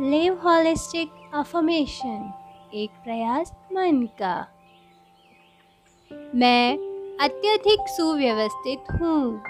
Live holistic affirmation एक प्रयास मन का मैं अत्यधिक सुव्यवस्थित हूँ।